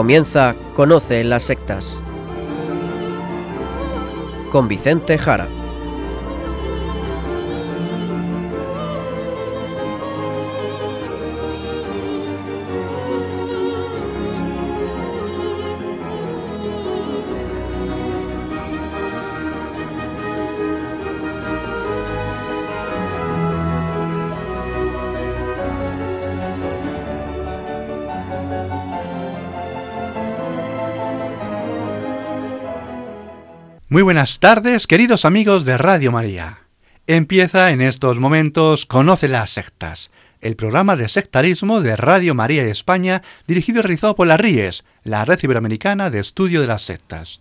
Comienza Conoce las sectas. Con Vicente Jara. Muy buenas tardes, queridos amigos de Radio María. Empieza en estos momentos Conoce las sectas, el programa de sectarismo de Radio María España, dirigido y realizado por la RIES, la Red Iberoamericana de Estudio de las Sectas.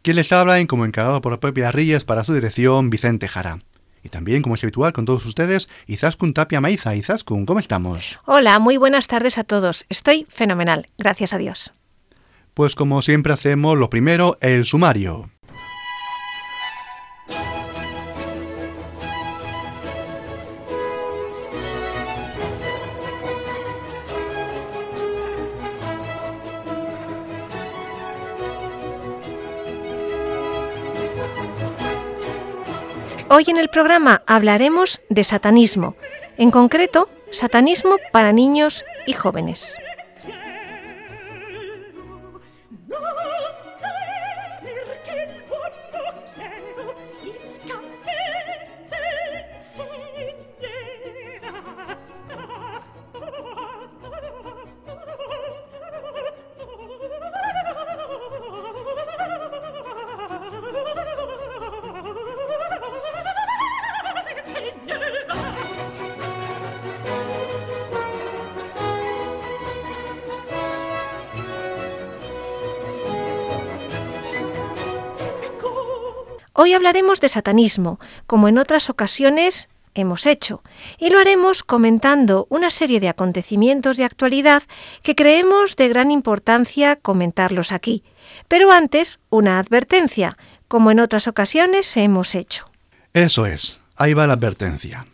Quien les habla y como encargado por la propia RIES para su dirección, Vicente Jara. Y también, como es habitual con todos ustedes, Izaskun Tapia Maiza. Izaskun, ¿cómo estamos? Hola, muy buenas tardes a todos. Estoy fenomenal, gracias a Dios. Pues como siempre hacemos, lo primero, el sumario. Hoy en el programa hablaremos de satanismo, en concreto, satanismo para niños y jóvenes. Hoy hablaremos de satanismo, como en otras ocasiones hemos hecho, y lo haremos comentando una serie de acontecimientos de actualidad que creemos de gran importancia comentarlos aquí. Pero antes, una advertencia, como en otras ocasiones hemos hecho. Eso es, ahí va la advertencia.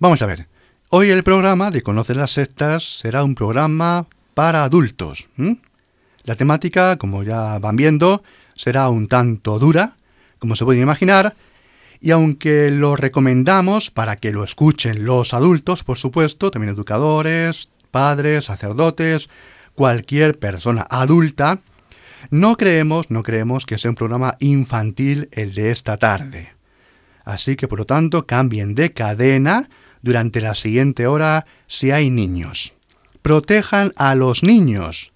Vamos a ver, hoy el programa de Conocer las Sectas será un programa para adultos. La temática, como ya van viendo, será un tanto dura, como se pueden imaginar, y aunque lo recomendamos para que lo escuchen los adultos, por supuesto, también educadores, padres, sacerdotes, cualquier persona adulta, no creemos, no creemos que sea un programa infantil el de esta tarde. Así que por lo tanto cambien de cadena durante la siguiente hora si hay niños. Protejan a los niños.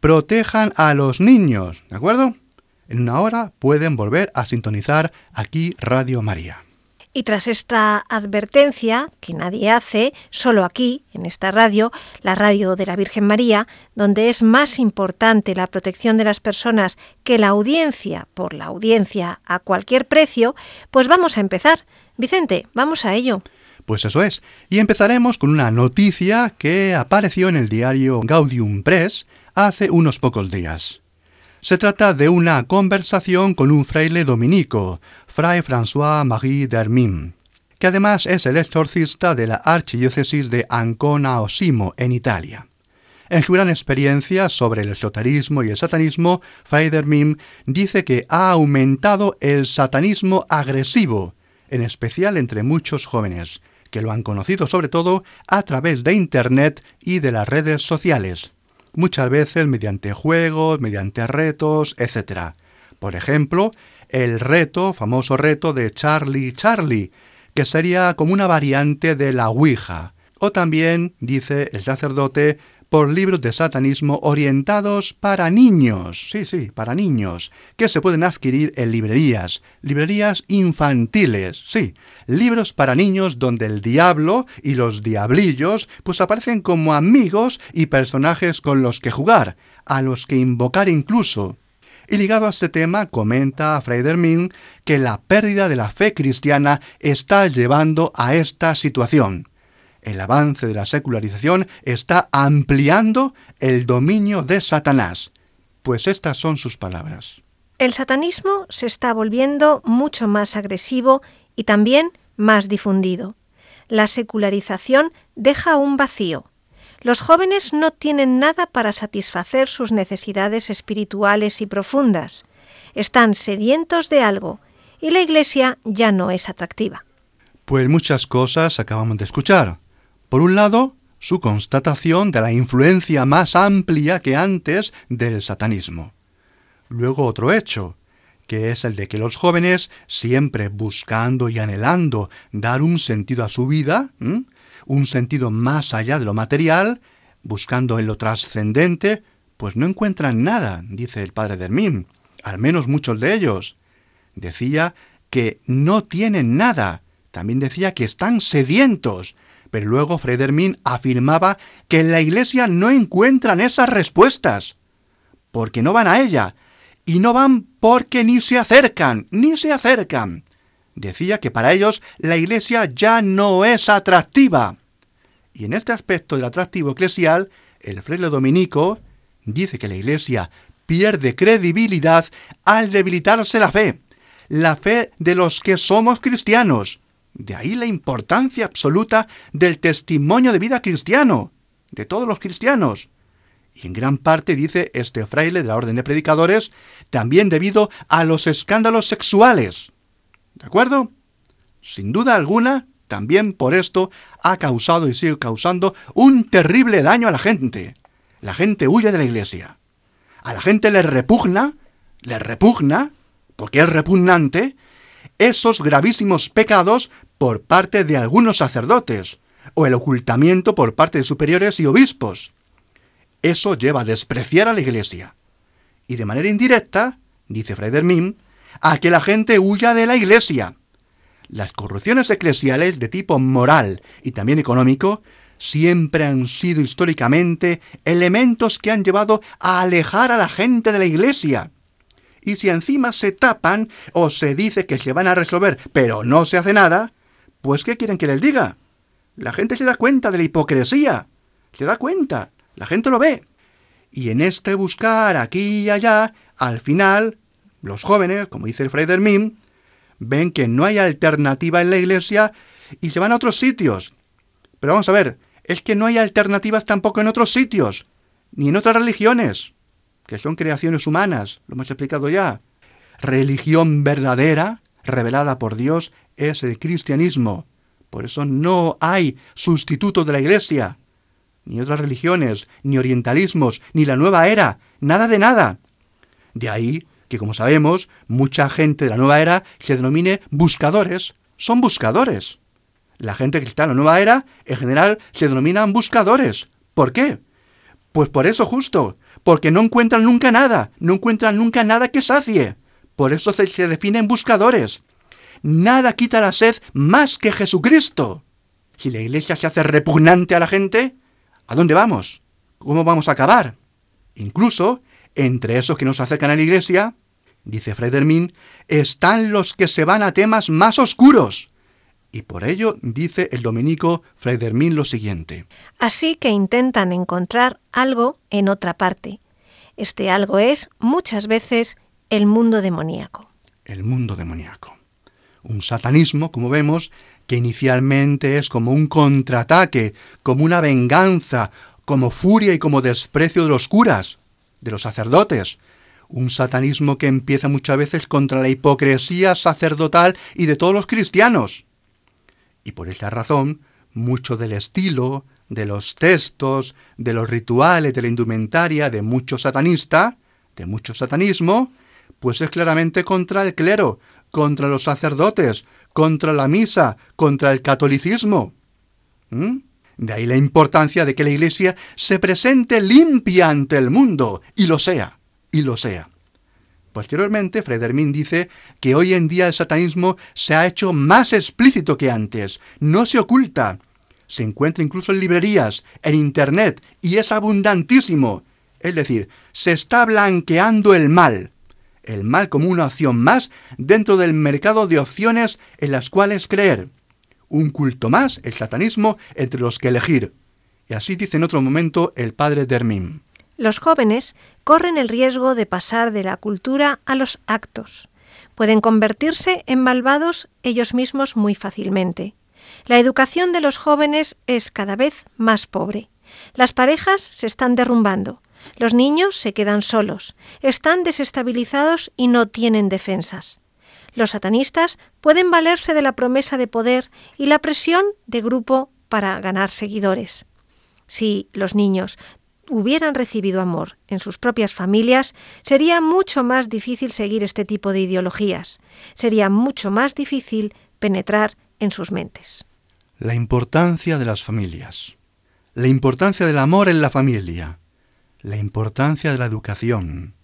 Protejan a los niños, ¿de acuerdo? En una hora pueden volver a sintonizar aquí Radio María. Y tras esta advertencia que nadie hace, solo aquí, en esta radio, la radio de la Virgen María, donde es más importante la protección de las personas que la audiencia por la audiencia a cualquier precio, pues vamos a empezar. Vicente, vamos a ello. Pues eso es. Y empezaremos con una noticia que apareció en el diario Gaudium Press hace unos pocos días. Se trata de una conversación con un fraile dominico, Fray François-Marie d'Hermine, que además es el exorcista de la archidiócesis de Ancona Osimo, en Italia. En su gran experiencia sobre el esoterismo y el satanismo, Fray d'Hermine dice que ha aumentado el satanismo agresivo, en especial entre muchos jóvenes, que lo han conocido sobre todo a través de Internet y de las redes sociales muchas veces mediante juegos, mediante retos, etc. Por ejemplo, el reto, famoso reto de Charlie Charlie, que sería como una variante de la Ouija. O también, dice el sacerdote, por libros de satanismo orientados para niños, sí, sí, para niños, que se pueden adquirir en librerías, librerías infantiles, sí, libros para niños donde el diablo y los diablillos pues aparecen como amigos y personajes con los que jugar, a los que invocar incluso. Y ligado a este tema, comenta Freidermin que la pérdida de la fe cristiana está llevando a esta situación el avance de la secularización está ampliando el dominio de Satanás. Pues estas son sus palabras. El satanismo se está volviendo mucho más agresivo y también más difundido. La secularización deja un vacío. Los jóvenes no tienen nada para satisfacer sus necesidades espirituales y profundas. Están sedientos de algo y la Iglesia ya no es atractiva. Pues muchas cosas acabamos de escuchar. Por un lado, su constatación de la influencia más amplia que antes del satanismo. Luego otro hecho, que es el de que los jóvenes, siempre buscando y anhelando dar un sentido a su vida, un sentido más allá de lo material, buscando en lo trascendente, pues no encuentran nada, dice el padre Dermín, al menos muchos de ellos. Decía que no tienen nada, también decía que están sedientos, pero luego Fredermin afirmaba que en la iglesia no encuentran esas respuestas, porque no van a ella, y no van porque ni se acercan, ni se acercan. Decía que para ellos la iglesia ya no es atractiva. Y en este aspecto del atractivo eclesial, el fraile dominico dice que la iglesia pierde credibilidad al debilitarse la fe, la fe de los que somos cristianos. De ahí la importancia absoluta del testimonio de vida cristiano, de todos los cristianos y en gran parte, dice este fraile de la Orden de Predicadores, también debido a los escándalos sexuales. ¿De acuerdo? Sin duda alguna, también por esto ha causado y sigue causando un terrible daño a la gente. La gente huye de la iglesia. A la gente le repugna, le repugna, porque es repugnante, esos gravísimos pecados por parte de algunos sacerdotes, o el ocultamiento por parte de superiores y obispos. Eso lleva a despreciar a la Iglesia. Y de manera indirecta, dice Fray a que la gente huya de la Iglesia. Las corrupciones eclesiales de tipo moral y también económico siempre han sido históricamente elementos que han llevado a alejar a la gente de la Iglesia. Y si encima se tapan o se dice que se van a resolver, pero no se hace nada, pues ¿qué quieren que les diga? La gente se da cuenta de la hipocresía, se da cuenta la gente lo ve. Y en este buscar aquí y allá, al final, los jóvenes, como dice el Fray Dermín, ven que no hay alternativa en la iglesia y se van a otros sitios. Pero vamos a ver, es que no hay alternativas tampoco en otros sitios, ni en otras religiones, que son creaciones humanas, lo hemos explicado ya. Religión verdadera, revelada por Dios, es el cristianismo. Por eso no hay sustituto de la iglesia ni otras religiones, ni orientalismos, ni la nueva era, nada de nada. De ahí que, como sabemos, mucha gente de la nueva era se denomine buscadores. Son buscadores. La gente que está en la nueva era, en general, se denominan buscadores. ¿Por qué? Pues por eso justo, porque no encuentran nunca nada, no encuentran nunca nada que sacie. Por eso se, definen buscadores. Nada quita la sed más que Jesucristo. Si la iglesia se hace repugnante a la gente, ¿A dónde vamos? ¿Cómo vamos a acabar? Incluso, entre esos que nos acercan a la iglesia, dice Fredermin, están los que se van a temas más oscuros. Y por ello dice el dominico Fredermin lo siguiente. Así que intentan encontrar algo en otra parte. Este algo es, muchas veces, el mundo demoníaco. El mundo demoníaco. Un satanismo, como vemos, que inicialmente es como un contraataque, como una venganza, como furia y como desprecio de los curas, de los sacerdotes. Un satanismo que empieza muchas veces contra la hipocresía sacerdotal y de todos los cristianos. Y por esa razón, mucho del estilo, de los textos, de los rituales, de la indumentaria de mucho satanista, de mucho satanismo, pues es claramente contra el clero, contra los sacerdotes, contra la misa, contra el catolicismo. ¿Mm? De ahí la importancia de que la Iglesia se presente limpia ante el mundo, y lo sea, y lo sea. Posteriormente, Fredermin dice que hoy en día el satanismo se ha hecho más explícito que antes, no se oculta, se encuentra incluso en librerías, en Internet, y es abundantísimo. Es decir, se está blanqueando el mal, el mal como una opción más dentro del mercado de opciones en las cuales creer. Un culto más, el satanismo, entre los que elegir. Y así dice en otro momento el padre Dermín. Los jóvenes corren el riesgo de pasar de la cultura a los actos. Pueden convertirse en malvados ellos mismos muy fácilmente. La educación de los jóvenes es cada vez más pobre. Las parejas se están derrumbando. Los niños se quedan solos, están desestabilizados y no tienen defensas. Los satanistas pueden valerse de la promesa de poder y la presión de grupo para ganar seguidores. Si los niños hubieran recibido amor en sus propias familias, sería mucho más difícil seguir este tipo de ideologías, sería mucho más difícil penetrar en sus mentes. La importancia de las familias, la importancia del amor en la familia, la importancia de la educación.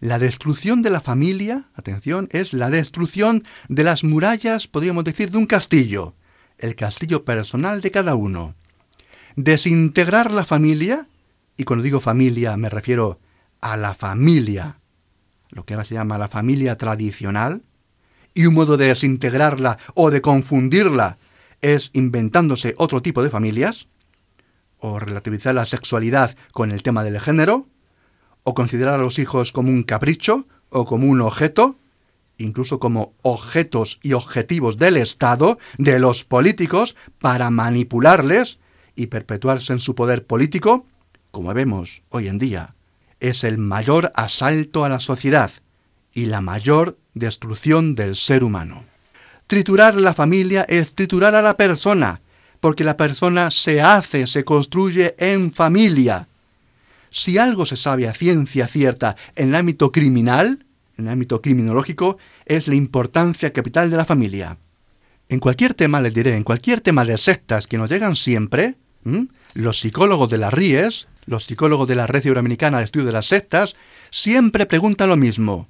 La destrucción de la familia, atención, es la destrucción de las murallas, podríamos decir, de un castillo, el castillo personal de cada uno. Desintegrar la familia y cuando digo familia me refiero a la familia, lo que ahora se llama la familia tradicional, y un modo de desintegrarla o de confundirla es inventándose otro tipo de familias, o relativizar la sexualidad con el tema del género, o considerar a los hijos como un capricho o como un objeto, incluso como objetos y objetivos del Estado, de los políticos, para manipularles y perpetuarse en su poder político, como vemos hoy en día, es el mayor asalto a la sociedad y la mayor destrucción del ser humano. Triturar la familia es triturar a la persona, porque la persona se hace, se construye en familia. Si algo se sabe a ciencia cierta en el ámbito criminal, en el ámbito criminológico, es la importancia capital de la familia. En cualquier tema, les diré, en cualquier tema de sectas que nos llegan siempre, los psicólogos de las RIES, los psicólogos de la Red Iberoamericana de Estudio de las Sectas, siempre preguntan lo mismo.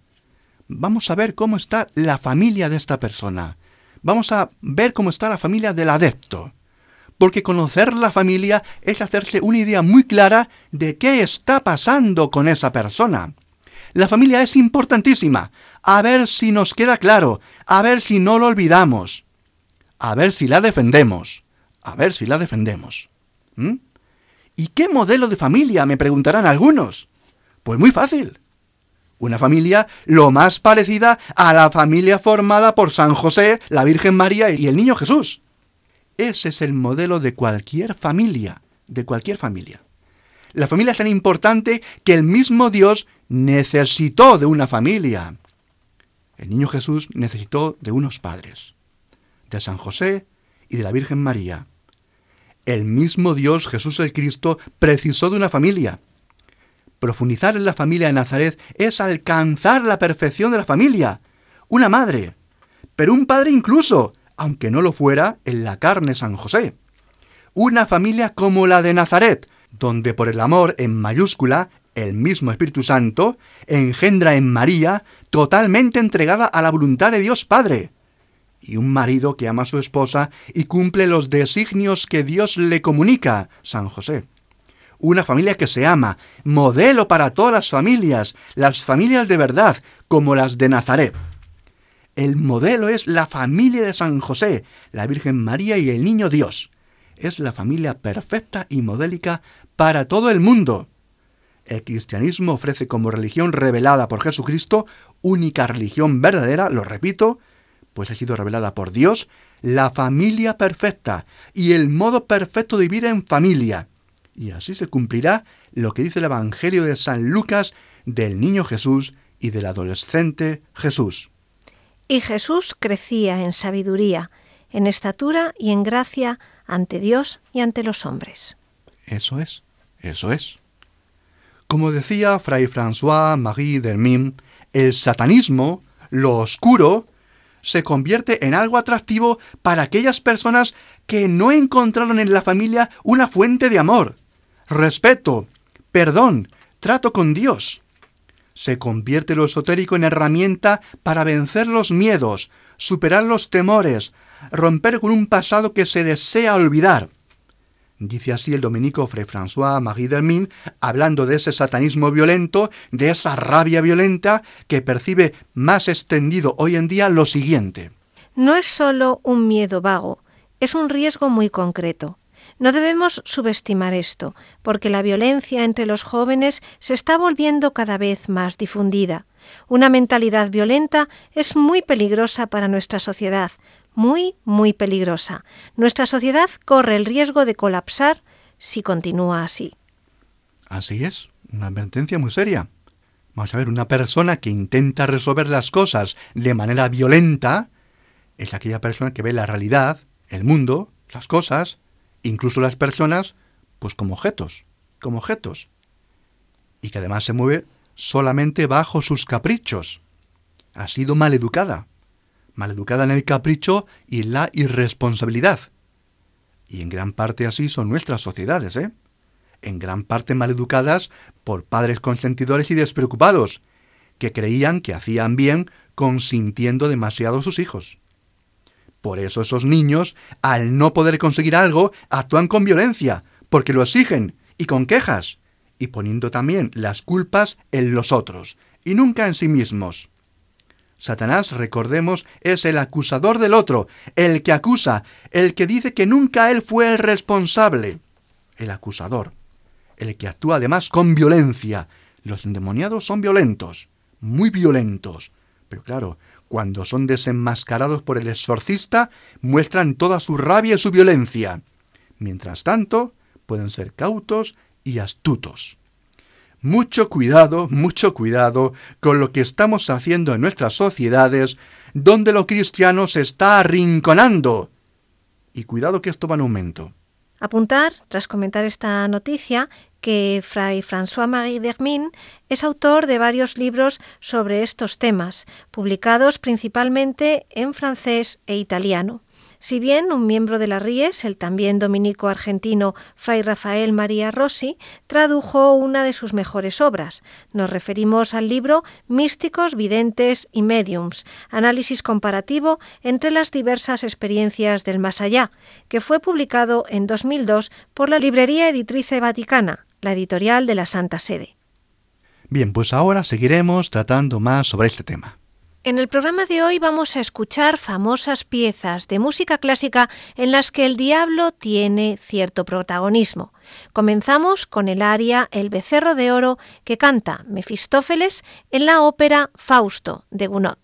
Vamos a ver cómo está la familia de esta persona. Vamos a ver cómo está la familia del adepto. Porque conocer la familia es hacerse una idea muy clara de qué está pasando con esa persona. La familia es importantísima. A ver si nos queda claro. A ver si no lo olvidamos. A ver si la defendemos. A ver si la defendemos. ¿Mm? ¿Y qué modelo de familia? me preguntarán algunos. Pues muy fácil. Una familia lo más parecida a la familia formada por San José, la Virgen María y el Niño Jesús. Ese es el modelo de cualquier familia, de cualquier familia. La familia es tan importante que el mismo Dios necesitó de una familia. El niño Jesús necesitó de unos padres, de San José y de la Virgen María. El mismo Dios, Jesús el Cristo, precisó de una familia. Profundizar en la familia de Nazaret es alcanzar la perfección de la familia. Una madre, pero un padre incluso, aunque no lo fuera en la carne San José. Una familia como la de Nazaret, donde por el amor en mayúscula, el mismo Espíritu Santo, engendra en María totalmente entregada a la voluntad de Dios Padre y un marido que ama a su esposa y cumple los designios que Dios le comunica, San José. Una familia que se ama, modelo para todas las familias, las familias de verdad, como las de Nazaret. El modelo es la familia de San José, la Virgen María y el Niño Dios. Es la familia perfecta y modélica para todo el mundo. El cristianismo ofrece como religión revelada por Jesucristo, única religión verdadera, lo repito, pues ha sido revelada por Dios la familia perfecta y el modo perfecto de vivir en familia. Y así se cumplirá lo que dice el Evangelio de San Lucas del niño Jesús y del adolescente Jesús. Y Jesús crecía en sabiduría, en estatura y en gracia ante Dios y ante los hombres. Eso es, eso es. Como decía Fray François Marie Dermim, el satanismo, lo oscuro, se convierte en algo atractivo para aquellas personas que no encontraron en la familia una fuente de amor, respeto, perdón, trato con Dios. Se convierte lo esotérico en herramienta para vencer los miedos, superar los temores, romper con un pasado que se desea olvidar. Dice así el dominico Fray François Marie Dermin, hablando de ese satanismo violento, de esa rabia violenta que percibe más extendido hoy en día lo siguiente. No es solo un miedo vago, es un riesgo muy concreto. No debemos subestimar esto, porque la violencia entre los jóvenes se está volviendo cada vez más difundida. Una mentalidad violenta es muy peligrosa para nuestra sociedad, muy, muy peligrosa. Nuestra sociedad corre el riesgo de colapsar si continúa así. Así es, una advertencia muy seria. Vamos a ver, una persona que intenta resolver las cosas de manera violenta es aquella persona que ve la realidad, el mundo, las cosas, incluso las personas, pues como objetos, como objetos. Y que además se mueve solamente bajo sus caprichos. Ha sido maleducada. Maleducada en el capricho y la irresponsabilidad. Y en gran parte así son nuestras sociedades, ¿eh? En gran parte maleducadas por padres consentidores y despreocupados, que creían que hacían bien consintiendo demasiado a sus hijos. Por eso esos niños, al no poder conseguir algo, actúan con violencia, porque lo exigen, y con quejas, y poniendo también las culpas en los otros, y nunca en sí mismos. Satanás, recordemos, es el acusador del otro, el que acusa, el que dice que nunca él fue el responsable, el acusador, el que actúa además con violencia. Los endemoniados son violentos, muy violentos, pero claro, cuando son desenmascarados por el exorcista, muestran toda su rabia y su violencia. Mientras tanto, pueden ser cautos y astutos. Mucho cuidado, mucho cuidado con lo que estamos haciendo en nuestras sociedades, donde lo cristiano se está arrinconando. Y cuidado que esto va en aumento. Apuntar, tras comentar esta noticia, que Fray François-Marie Dermin es autor de varios libros sobre estos temas, publicados principalmente en francés e italiano. Si bien un miembro de la Ries, el también dominico argentino Fray Rafael María Rossi, tradujo una de sus mejores obras. Nos referimos al libro Místicos, Videntes y Mediums, análisis comparativo entre las diversas experiencias del más allá, que fue publicado en 2002 por la Librería Editrice Vaticana, la editorial de la Santa Sede. Bien, pues ahora seguiremos tratando más sobre este tema. En el programa de hoy vamos a escuchar famosas piezas de música clásica en las que el diablo tiene cierto protagonismo. Comenzamos con el aria El becerro de oro que canta Mefistófeles en la ópera Fausto de Gounod.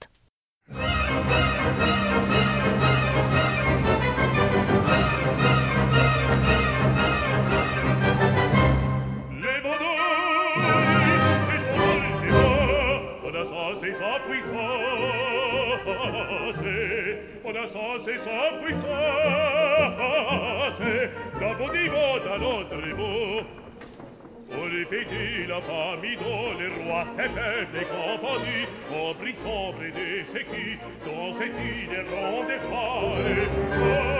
la so sapui sase, capo di voda lo tribù. Orpiti la pamido le roi se per le compagnie, opri sobre de sechi, dont se ti le rende fare. Oh,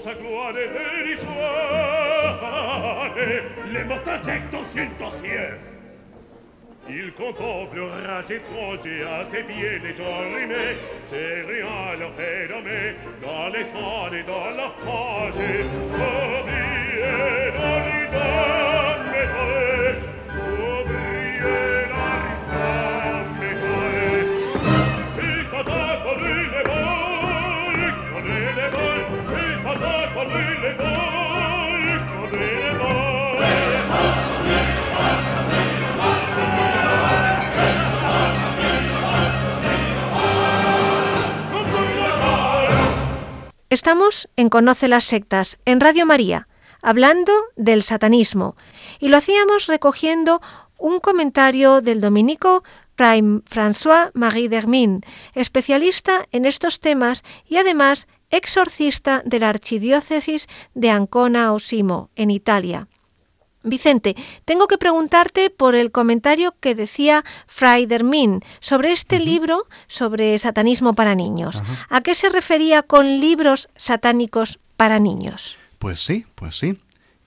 sa gloire et l'histoire, les mortels jettent au ciel ton ciel. Ils contemplent rage étranger à ses pieds, les gens rimés, c'est rien leur fait nommer, dans les sangs et dans la fange. Oh, Estamos en Conoce las sectas, en Radio María, hablando del satanismo, y lo hacíamos recogiendo un comentario del dominico Prime François Marie Dermin, especialista en estos temas y además exorcista de la archidiócesis de Ancona Osimo, en Italia. Vicente, tengo que preguntarte por el comentario que decía Fray Dermin sobre este libro sobre satanismo para niños. ¿A qué se refería con libros satánicos para niños? Pues sí, pues sí.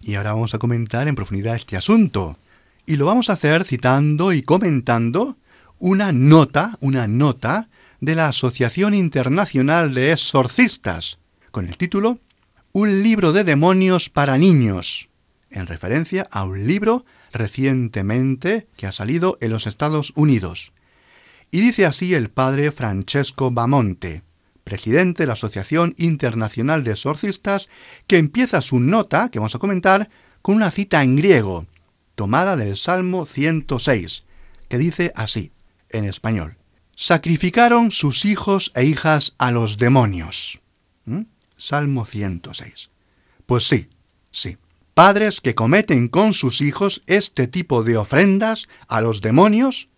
Y ahora vamos a comentar en profundidad este asunto. Y lo vamos a hacer citando y comentando una nota, una nota de la Asociación Internacional de Exorcistas, con el título Un libro de demonios para niños, en referencia a un libro recientemente que ha salido en los Estados Unidos. Y dice así el padre Francesco Bamonte, presidente de la Asociación Internacional de Exorcistas, que empieza su nota, que vamos a comentar, con una cita en griego, tomada del Salmo 106, que dice así, en español. Sacrificaron sus hijos e hijas a los demonios. ¿Mm? Salmo 106. Pues sí, sí. Padres que cometen con sus hijos este tipo de ofrendas a los demonios,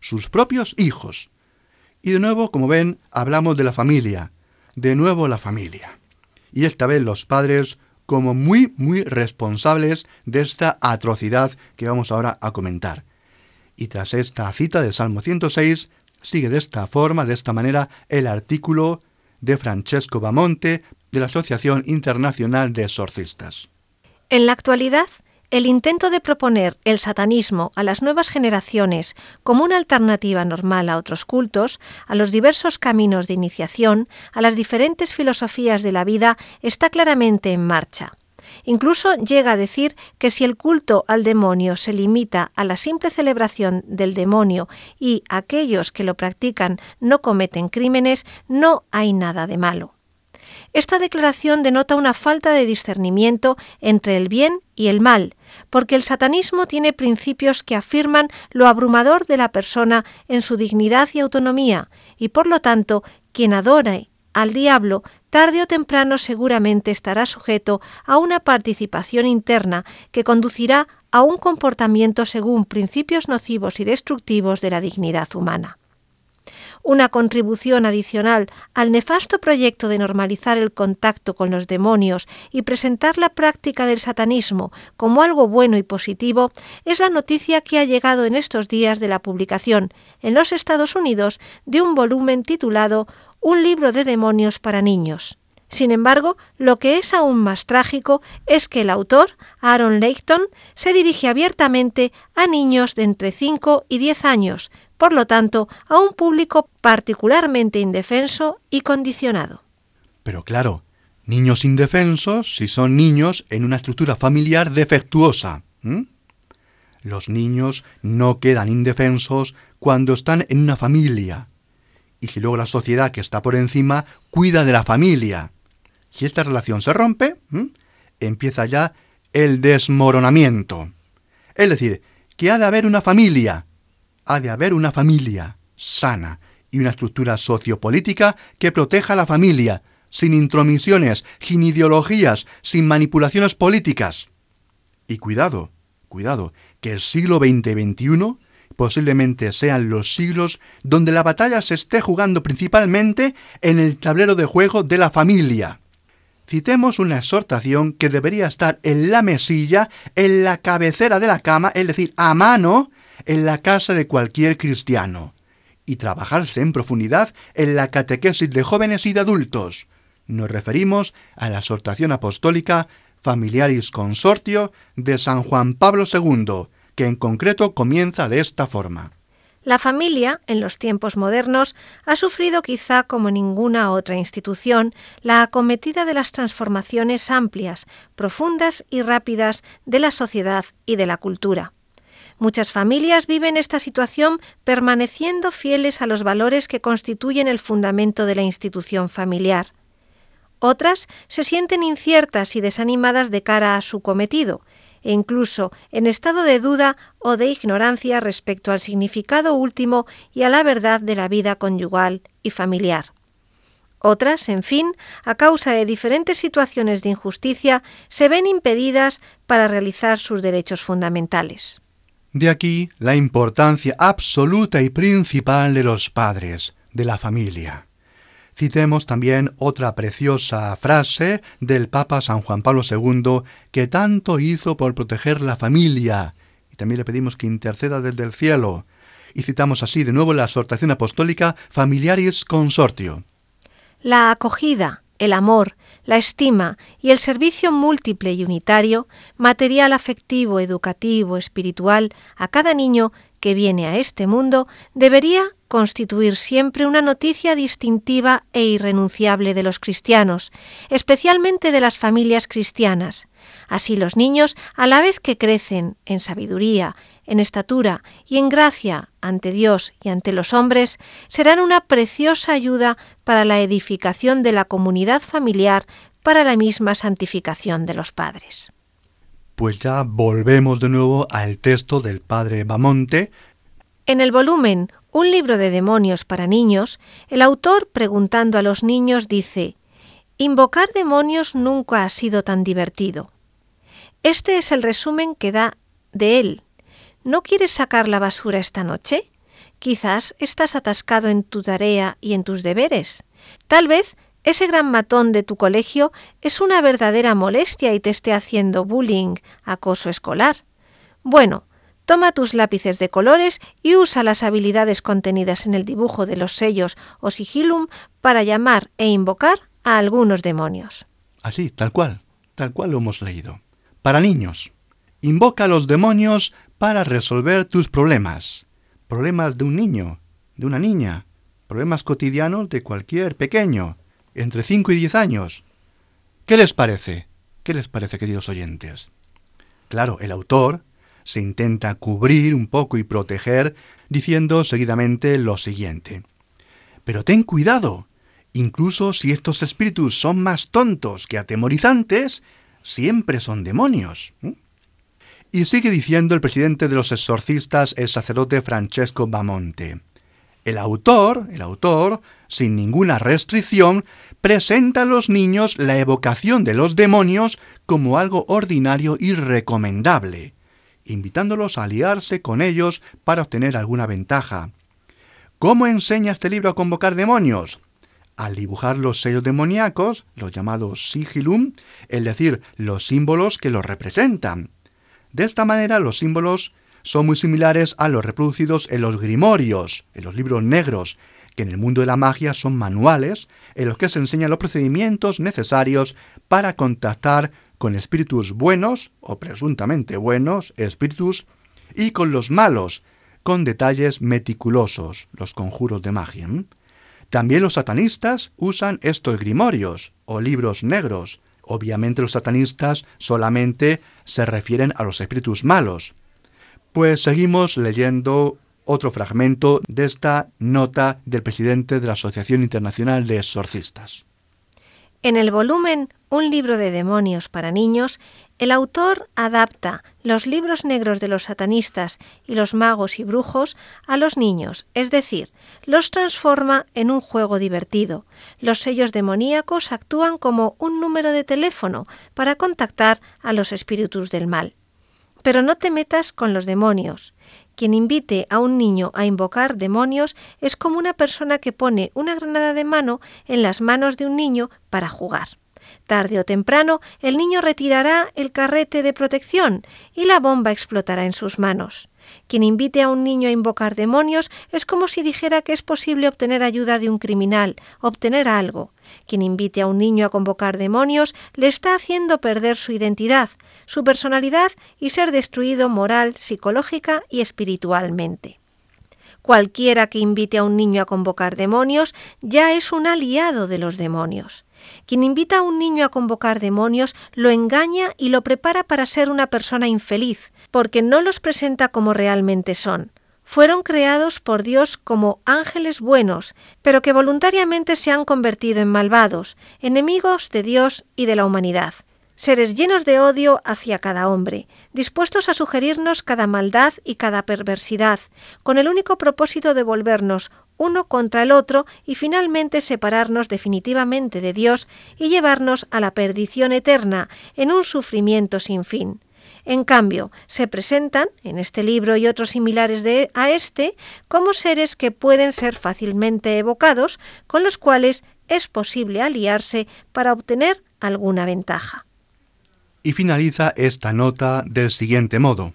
sus propios hijos. Y de nuevo, como ven, hablamos de la familia. De nuevo la familia. Y esta vez los padres como muy, muy responsables de esta atrocidad que vamos ahora a comentar. Y tras esta cita del Salmo 106, sigue de esta forma, de esta manera, el artículo de Francesco Bamonte de la Asociación Internacional de Exorcistas. En la actualidad, el intento de proponer el satanismo a las nuevas generaciones como una alternativa normal a otros cultos, a los diversos caminos de iniciación, a las diferentes filosofías de la vida, está claramente en marcha. Incluso llega a decir que si el culto al demonio se limita a la simple celebración del demonio y aquellos que lo practican no cometen crímenes, no hay nada de malo. Esta declaración denota una falta de discernimiento entre el bien y el mal, porque el satanismo tiene principios que afirman lo abrumador de la persona en su dignidad y autonomía, y por lo tanto, quien adore al diablo tarde o temprano seguramente estará sujeto a una participación interna que conducirá a un comportamiento según principios nocivos y destructivos de la dignidad humana. Una contribución adicional al nefasto proyecto de normalizar el contacto con los demonios y presentar la práctica del satanismo como algo bueno y positivo es la noticia que ha llegado en estos días de la publicación en los Estados Unidos de un volumen titulado un libro de demonios para niños. Sin embargo, lo que es aún más trágico es que el autor, Aaron Leighton, se dirige abiertamente a niños de entre 5 y 10 años, por lo tanto, a un público particularmente indefenso y condicionado. Pero claro, niños indefensos si son niños en una estructura familiar defectuosa. Los niños no quedan indefensos cuando están en una familia y si luego la sociedad que está por encima cuida de la familia. Si esta relación se rompe, empieza ya el desmoronamiento. Es decir, que ha de haber una familia, ha de haber una familia sana y una estructura sociopolítica que proteja a la familia, sin intromisiones, sin ideologías, sin manipulaciones políticas. Y cuidado, cuidado, que el siglo XX y XXI posiblemente sean los siglos donde la batalla se esté jugando principalmente en el tablero de juego de la familia. Citemos una exhortación que debería estar en la mesilla, en la cabecera de la cama, es decir, a mano, en la casa de cualquier cristiano, y trabajarse en profundidad en la catequesis de jóvenes y de adultos. Nos referimos a la exhortación apostólica Familiaris Consortio de San Juan Pablo II, que en concreto comienza de esta forma. La familia, en los tiempos modernos, ha sufrido quizá como ninguna otra institución la acometida de las transformaciones amplias, profundas y rápidas de la sociedad y de la cultura. Muchas familias viven esta situación permaneciendo fieles a los valores que constituyen el fundamento de la institución familiar. Otras se sienten inciertas y desanimadas de cara a su cometido, e incluso en estado de duda o de ignorancia respecto al significado último y a la verdad de la vida conyugal y familiar. Otras, en fin, a causa de diferentes situaciones de injusticia, se ven impedidas para realizar sus derechos fundamentales. De aquí la importancia absoluta y principal de los padres, de la familia. Citemos también otra preciosa frase del Papa San Juan Pablo II que tanto hizo por proteger la familia. Y también le pedimos que interceda desde el cielo. Y citamos así de nuevo la exhortación apostólica Familiaris Consortio. La acogida, el amor, la estima y el servicio múltiple y unitario, material afectivo, educativo, espiritual, a cada niño que viene a este mundo, debería constituir siempre una noticia distintiva e irrenunciable de los cristianos, especialmente de las familias cristianas. Así los niños, a la vez que crecen en sabiduría, en estatura y en gracia ante Dios y ante los hombres, serán una preciosa ayuda para la edificación de la comunidad familiar, para la misma santificación de los padres. Pues ya volvemos de nuevo al texto del padre Bamonte. En el volumen Un libro de demonios para niños, el autor, preguntando a los niños, dice, Invocar demonios nunca ha sido tan divertido. Este es el resumen que da de él, ¿No quieres sacar la basura esta noche? Quizás estás atascado en tu tarea y en tus deberes. Tal vez ese gran matón de tu colegio es una verdadera molestia y te esté haciendo bullying, acoso escolar. Bueno, toma tus lápices de colores y usa las habilidades contenidas en el dibujo de los sellos o sigilum para llamar e invocar a algunos demonios. Así, tal cual, tal cual lo hemos leído. Para niños, invoca a los demonios para resolver tus problemas. Problemas de un niño, de una niña, problemas cotidianos de cualquier pequeño, entre 5 y 10 años. ¿Qué les parece? ¿Qué les parece, queridos oyentes? Claro, el autor se intenta cubrir un poco y proteger diciendo seguidamente lo siguiente. Pero ten cuidado, incluso si estos espíritus son más tontos que atemorizantes, siempre son demonios. Y sigue diciendo el presidente de los exorcistas, el sacerdote Francesco Bamonte. El autor, el autor, sin ninguna restricción, presenta a los niños la evocación de los demonios como algo ordinario y recomendable, invitándolos a aliarse con ellos para obtener alguna ventaja. ¿Cómo enseña este libro a convocar demonios? Al dibujar los sellos demoníacos, los llamados sigilum, es decir, los símbolos que los representan. De esta manera los símbolos son muy similares a los reproducidos en los grimorios, en los libros negros, que en el mundo de la magia son manuales en los que se enseñan los procedimientos necesarios para contactar con espíritus buenos o presuntamente buenos espíritus y con los malos, con detalles meticulosos, los conjuros de magia. También los satanistas usan estos grimorios o libros negros, Obviamente los satanistas solamente se refieren a los espíritus malos. Pues seguimos leyendo otro fragmento de esta nota del presidente de la Asociación Internacional de Exorcistas. En el volumen Un libro de demonios para niños, el autor adapta los libros negros de los satanistas y los magos y brujos a los niños, es decir, los transforma en un juego divertido. Los sellos demoníacos actúan como un número de teléfono para contactar a los espíritus del mal. Pero no te metas con los demonios. Quien invite a un niño a invocar demonios es como una persona que pone una granada de mano en las manos de un niño para jugar. Tarde o temprano el niño retirará el carrete de protección y la bomba explotará en sus manos. Quien invite a un niño a invocar demonios es como si dijera que es posible obtener ayuda de un criminal, obtener algo. Quien invite a un niño a convocar demonios le está haciendo perder su identidad, su personalidad y ser destruido moral, psicológica y espiritualmente. Cualquiera que invite a un niño a convocar demonios ya es un aliado de los demonios. Quien invita a un niño a convocar demonios lo engaña y lo prepara para ser una persona infeliz, porque no los presenta como realmente son. Fueron creados por Dios como ángeles buenos, pero que voluntariamente se han convertido en malvados, enemigos de Dios y de la humanidad seres llenos de odio hacia cada hombre, dispuestos a sugerirnos cada maldad y cada perversidad, con el único propósito de volvernos uno contra el otro y finalmente separarnos definitivamente de Dios y llevarnos a la perdición eterna en un sufrimiento sin fin. En cambio, se presentan, en este libro y otros similares a este, como seres que pueden ser fácilmente evocados, con los cuales es posible aliarse para obtener alguna ventaja. Y finaliza esta nota del siguiente modo.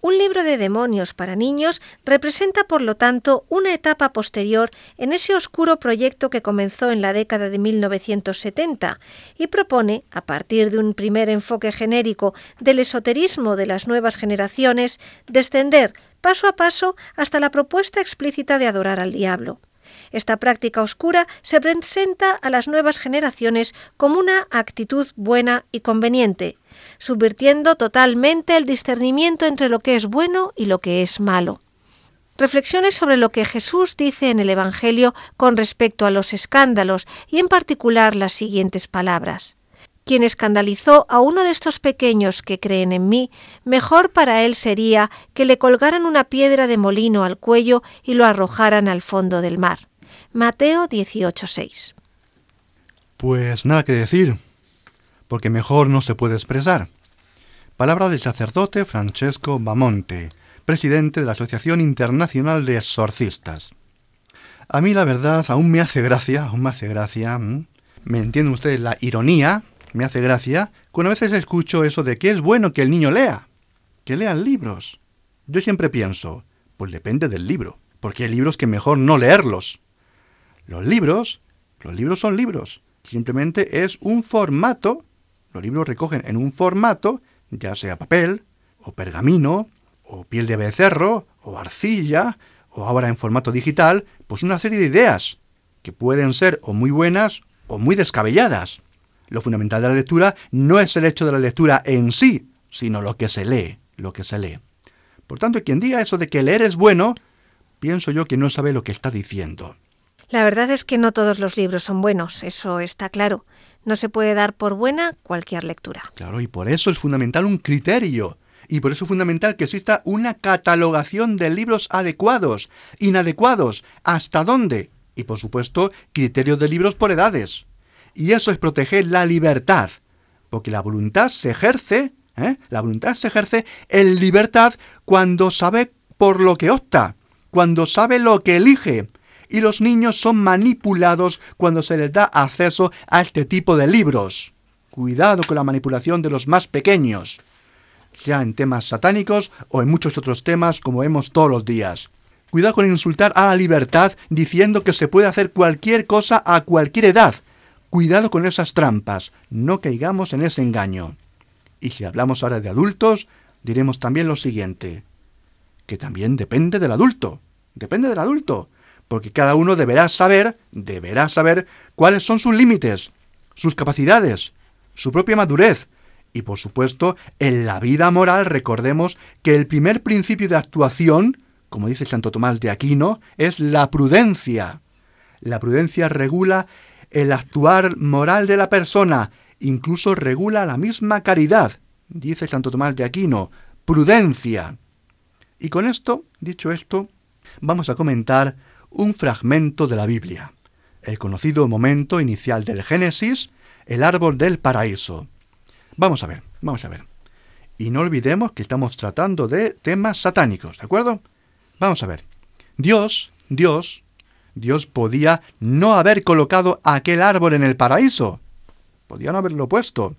Un libro de demonios para niños representa, por lo tanto, una etapa posterior en ese oscuro proyecto que comenzó en la década de 1970 y propone, a partir de un primer enfoque genérico del esoterismo de las nuevas generaciones, descender paso a paso hasta la propuesta explícita de adorar al diablo. Esta práctica oscura se presenta a las nuevas generaciones como una actitud buena y conveniente, subvirtiendo totalmente el discernimiento entre lo que es bueno y lo que es malo. Reflexiones sobre lo que Jesús dice en el Evangelio con respecto a los escándalos y en particular las siguientes palabras. Quien escandalizó a uno de estos pequeños que creen en mí, mejor para él sería que le colgaran una piedra de molino al cuello y lo arrojaran al fondo del mar. Mateo 18:6. Pues nada que decir, porque mejor no se puede expresar. Palabra del sacerdote Francesco Bamonte, presidente de la Asociación Internacional de Exorcistas. A mí la verdad aún me hace gracia, aún me hace gracia, me entienden ustedes la ironía, me hace gracia, cuando a veces escucho eso de que es bueno que el niño lea, que lean libros. Yo siempre pienso, pues depende del libro, porque hay libros que mejor no leerlos. Los libros, los libros son libros, simplemente es un formato los libros recogen en un formato, ya sea papel, o pergamino, o piel de becerro, o arcilla, o ahora en formato digital, pues una serie de ideas, que pueden ser o muy buenas o muy descabelladas. Lo fundamental de la lectura no es el hecho de la lectura en sí, sino lo que se lee, lo que se lee. Por tanto, quien diga eso de que leer es bueno, pienso yo que no sabe lo que está diciendo. La verdad es que no todos los libros son buenos, eso está claro. No se puede dar por buena cualquier lectura. Claro, y por eso es fundamental un criterio. Y por eso es fundamental que exista una catalogación de libros adecuados, inadecuados, hasta dónde. Y por supuesto, criterios de libros por edades. Y eso es proteger la libertad. Porque la voluntad se ejerce, ¿eh? la voluntad se ejerce en libertad cuando sabe por lo que opta, cuando sabe lo que elige, y los niños son manipulados cuando se les da acceso a este tipo de libros. Cuidado con la manipulación de los más pequeños, sea en temas satánicos o en muchos otros temas como vemos todos los días. Cuidado con insultar a la libertad diciendo que se puede hacer cualquier cosa a cualquier edad. Cuidado con esas trampas, no caigamos en ese engaño. Y si hablamos ahora de adultos, diremos también lo siguiente, que también depende del adulto. Depende del adulto porque cada uno deberá saber, deberá saber cuáles son sus límites, sus capacidades, su propia madurez. Y por supuesto, en la vida moral recordemos que el primer principio de actuación, como dice Santo Tomás de Aquino, es la prudencia. La prudencia regula el actuar moral de la persona, incluso regula la misma caridad, dice Santo Tomás de Aquino, prudencia. Y con esto, dicho esto, vamos a comentar un fragmento de la Biblia, el conocido momento inicial del Génesis, el árbol del paraíso. Vamos a ver, vamos a ver. Y no olvidemos que estamos tratando de temas satánicos, ¿de acuerdo? Vamos a ver. Dios, Dios, Dios podía no haber colocado aquel árbol en el paraíso. Podía no haberlo puesto.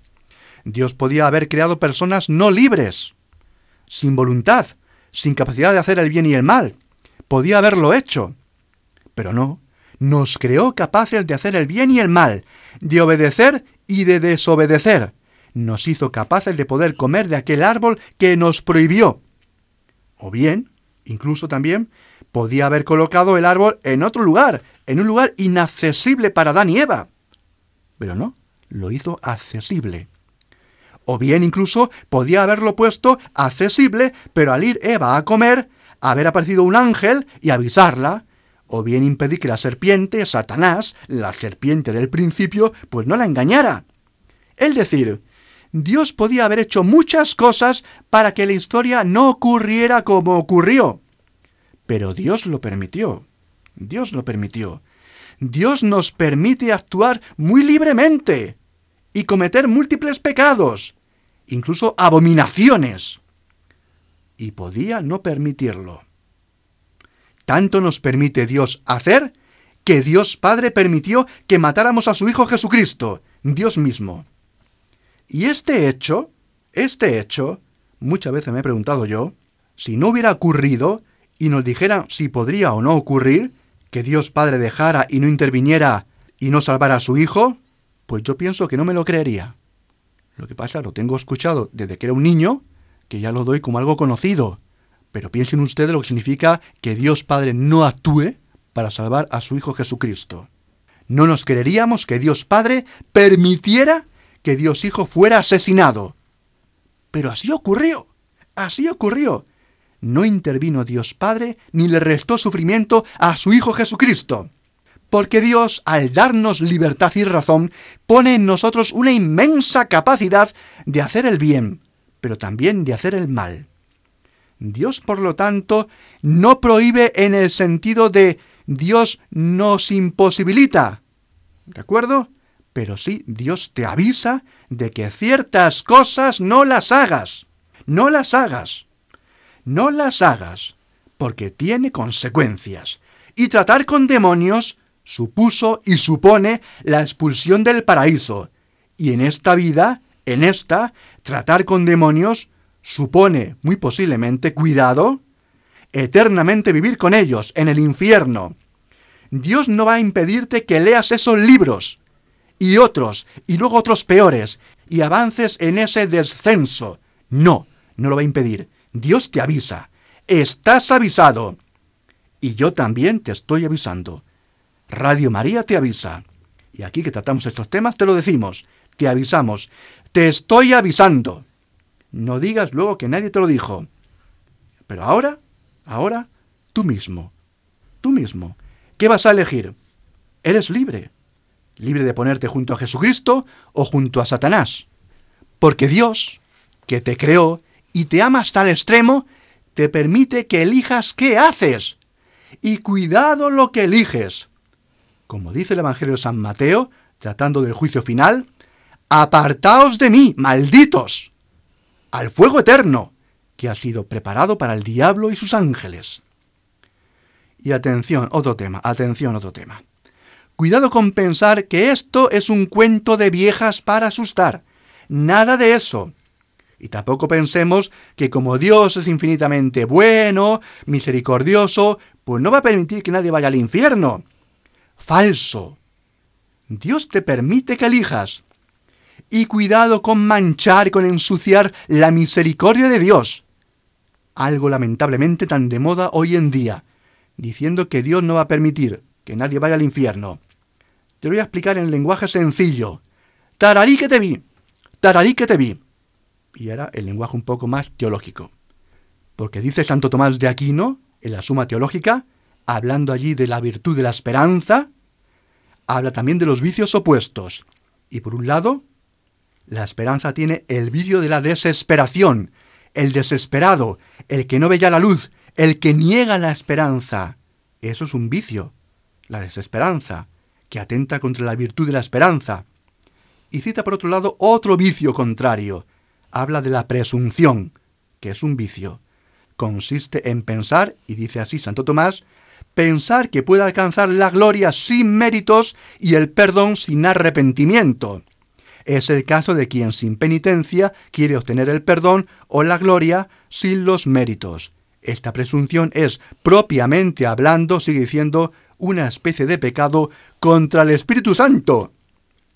Dios podía haber creado personas no libres, sin voluntad, sin capacidad de hacer el bien y el mal. Podía haberlo hecho. Pero no, nos creó capaces de hacer el bien y el mal, de obedecer y de desobedecer. Nos hizo capaces de poder comer de aquel árbol que nos prohibió. O bien, incluso también, podía haber colocado el árbol en otro lugar, en un lugar inaccesible para Adán y Eva. Pero no, lo hizo accesible. O bien incluso podía haberlo puesto accesible, pero al ir Eva a comer, haber aparecido un ángel y avisarla, o bien impedir que la serpiente, Satanás, la serpiente del principio, pues no la engañara. Es decir, Dios podía haber hecho muchas cosas para que la historia no ocurriera como ocurrió. Pero Dios lo permitió. Dios lo permitió. Dios nos permite actuar muy libremente y cometer múltiples pecados, incluso abominaciones. Y podía no permitirlo. Tanto nos permite Dios hacer que Dios Padre permitió que matáramos a su Hijo Jesucristo, Dios mismo. Y este hecho, este hecho, muchas veces me he preguntado yo, si no hubiera ocurrido y nos dijera si podría o no ocurrir, que Dios Padre dejara y no interviniera y no salvara a su hijo, pues yo pienso que no me lo creería. Lo que pasa, lo tengo escuchado desde que era un niño, que ya lo doy como algo conocido. Pero piensen ustedes lo que significa que Dios Padre no actúe para salvar a su Hijo Jesucristo. No nos creeríamos que Dios Padre permitiera que Dios Hijo fuera asesinado. Pero así ocurrió. Así ocurrió. No intervino Dios Padre ni le restó sufrimiento a su Hijo Jesucristo. Porque Dios, al darnos libertad y razón, pone en nosotros una inmensa capacidad de hacer el bien, pero también de hacer el mal. Dios, por lo tanto, no prohíbe en el sentido de Dios nos imposibilita. ¿De acuerdo? Pero sí, Dios te avisa de que ciertas cosas no las hagas. No las hagas. No las hagas, porque tiene consecuencias. Y tratar con demonios supuso y supone la expulsión del paraíso. Y en esta vida, en esta, tratar con demonios supone, muy posiblemente, cuidado, eternamente vivir con ellos en el infierno. Dios no va a impedirte que leas esos libros y otros, y luego otros peores, y avances en ese descenso. No, no lo va a impedir. Dios te avisa. Estás avisado. Y yo también te estoy avisando. Radio María te avisa. Y aquí que tratamos estos temas, te lo decimos. Te avisamos. Te estoy avisando. No digas luego que nadie te lo dijo. Pero ahora, ahora, tú mismo. Tú mismo. ¿Qué vas a elegir? Eres libre. Libre de ponerte junto a Jesucristo o junto a Satanás. Porque Dios, que te creó y te ama hasta el extremo, te permite que elijas qué haces. Y cuidado lo que eliges. Como dice el Evangelio de San Mateo, tratando del juicio final, apartaos de mí, malditos al fuego eterno que ha sido preparado para el diablo y sus ángeles. Y atención, otro tema, atención, otro tema. Cuidado con pensar que esto es un cuento de viejas para asustar. Nada de eso. Y tampoco pensemos que como Dios es infinitamente bueno, misericordioso, pues no va a permitir que nadie vaya al infierno. Falso. Dios te permite que elijas y cuidado con manchar y con ensuciar la misericordia de Dios. Algo lamentablemente tan de moda hoy en día, diciendo que Dios no va a permitir que nadie vaya al infierno. Te lo voy a explicar en lenguaje sencillo. Tararí que te vi, tararí que te vi. Y ahora el lenguaje un poco más teológico. Porque dice Santo Tomás de Aquino, en la Suma Teológica, hablando allí de la virtud de la esperanza, habla también de los vicios opuestos. Y por un lado, la esperanza tiene el vicio de la desesperación, el desesperado, el que no ve ya la luz, el que niega la esperanza. Eso es un vicio, la desesperanza, que atenta contra la virtud de la esperanza. Y cita por otro lado otro vicio contrario. Habla de la presunción, que es un vicio. Consiste en pensar, y dice así Santo Tomás, pensar que puede alcanzar la gloria sin méritos y el perdón sin arrepentimiento. Es el caso de quien sin penitencia quiere obtener el perdón o la gloria sin los méritos. Esta presunción es, propiamente hablando, sigue diciendo, una especie de pecado contra el Espíritu Santo.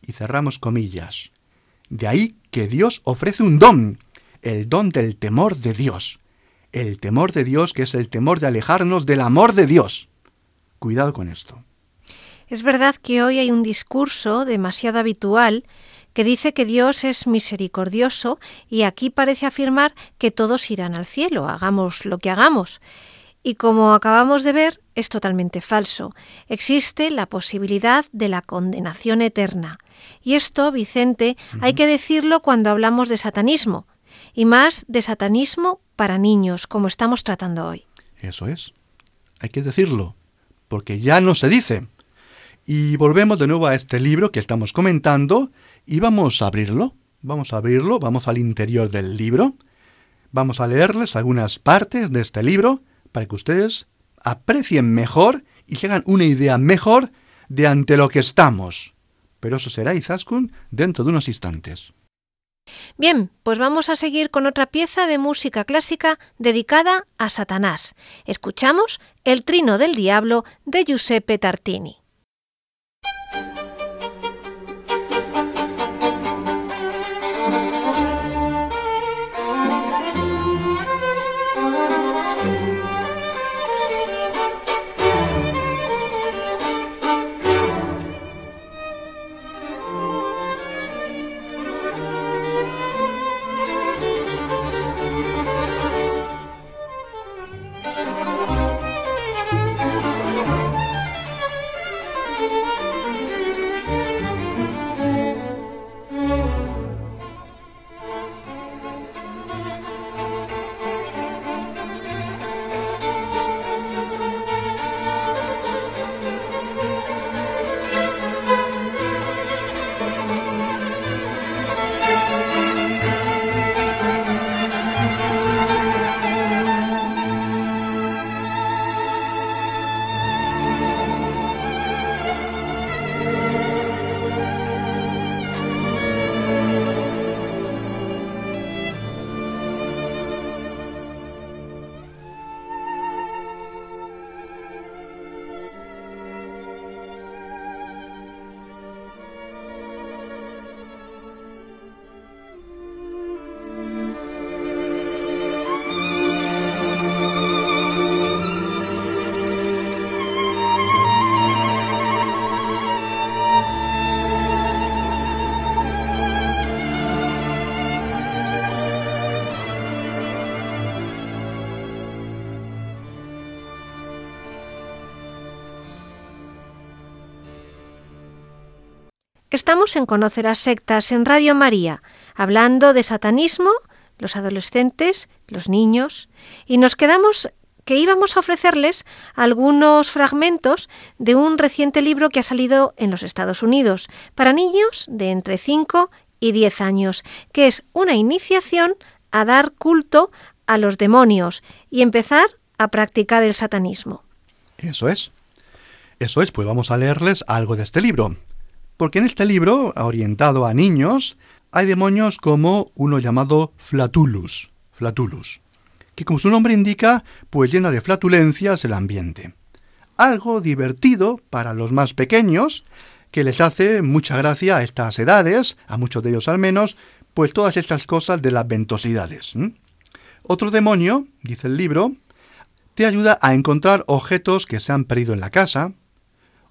Y cerramos comillas. De ahí que Dios ofrece un don, el don del temor de Dios. El temor de Dios que es el temor de alejarnos del amor de Dios. Cuidado con esto. Es verdad que hoy hay un discurso demasiado habitual que dice que Dios es misericordioso y aquí parece afirmar que todos irán al cielo, hagamos lo que hagamos. Y como acabamos de ver, es totalmente falso. Existe la posibilidad de la condenación eterna. Y esto, Vicente, hay que decirlo cuando hablamos de satanismo, y más de satanismo para niños, como estamos tratando hoy. Eso es. Hay que decirlo, porque ya no se dice. Y volvemos de nuevo a este libro que estamos comentando y vamos a abrirlo. Vamos a abrirlo, vamos al interior del libro. Vamos a leerles algunas partes de este libro para que ustedes aprecien mejor y se hagan una idea mejor de ante lo que estamos. Pero eso será, Izaskun, dentro de unos instantes. Bien, pues vamos a seguir con otra pieza de música clásica dedicada a Satanás. Escuchamos El Trino del Diablo de Giuseppe Tartini. Estamos en Conocer a Sectas en Radio María, hablando de satanismo, los adolescentes, los niños, y nos quedamos que íbamos a ofrecerles algunos fragmentos de un reciente libro que ha salido en los Estados Unidos para niños de entre 5 y 10 años, que es una iniciación a dar culto a los demonios y empezar a practicar el satanismo. Eso es. Eso es, pues vamos a leerles algo de este libro. Porque en este libro, orientado a niños, hay demonios como uno llamado Flatulus, Flatulus, que como su nombre indica, pues llena de flatulencias el ambiente. Algo divertido para los más pequeños, que les hace mucha gracia a estas edades, a muchos de ellos al menos, pues todas estas cosas de las ventosidades. Otro demonio, dice el libro, te ayuda a encontrar objetos que se han perdido en la casa,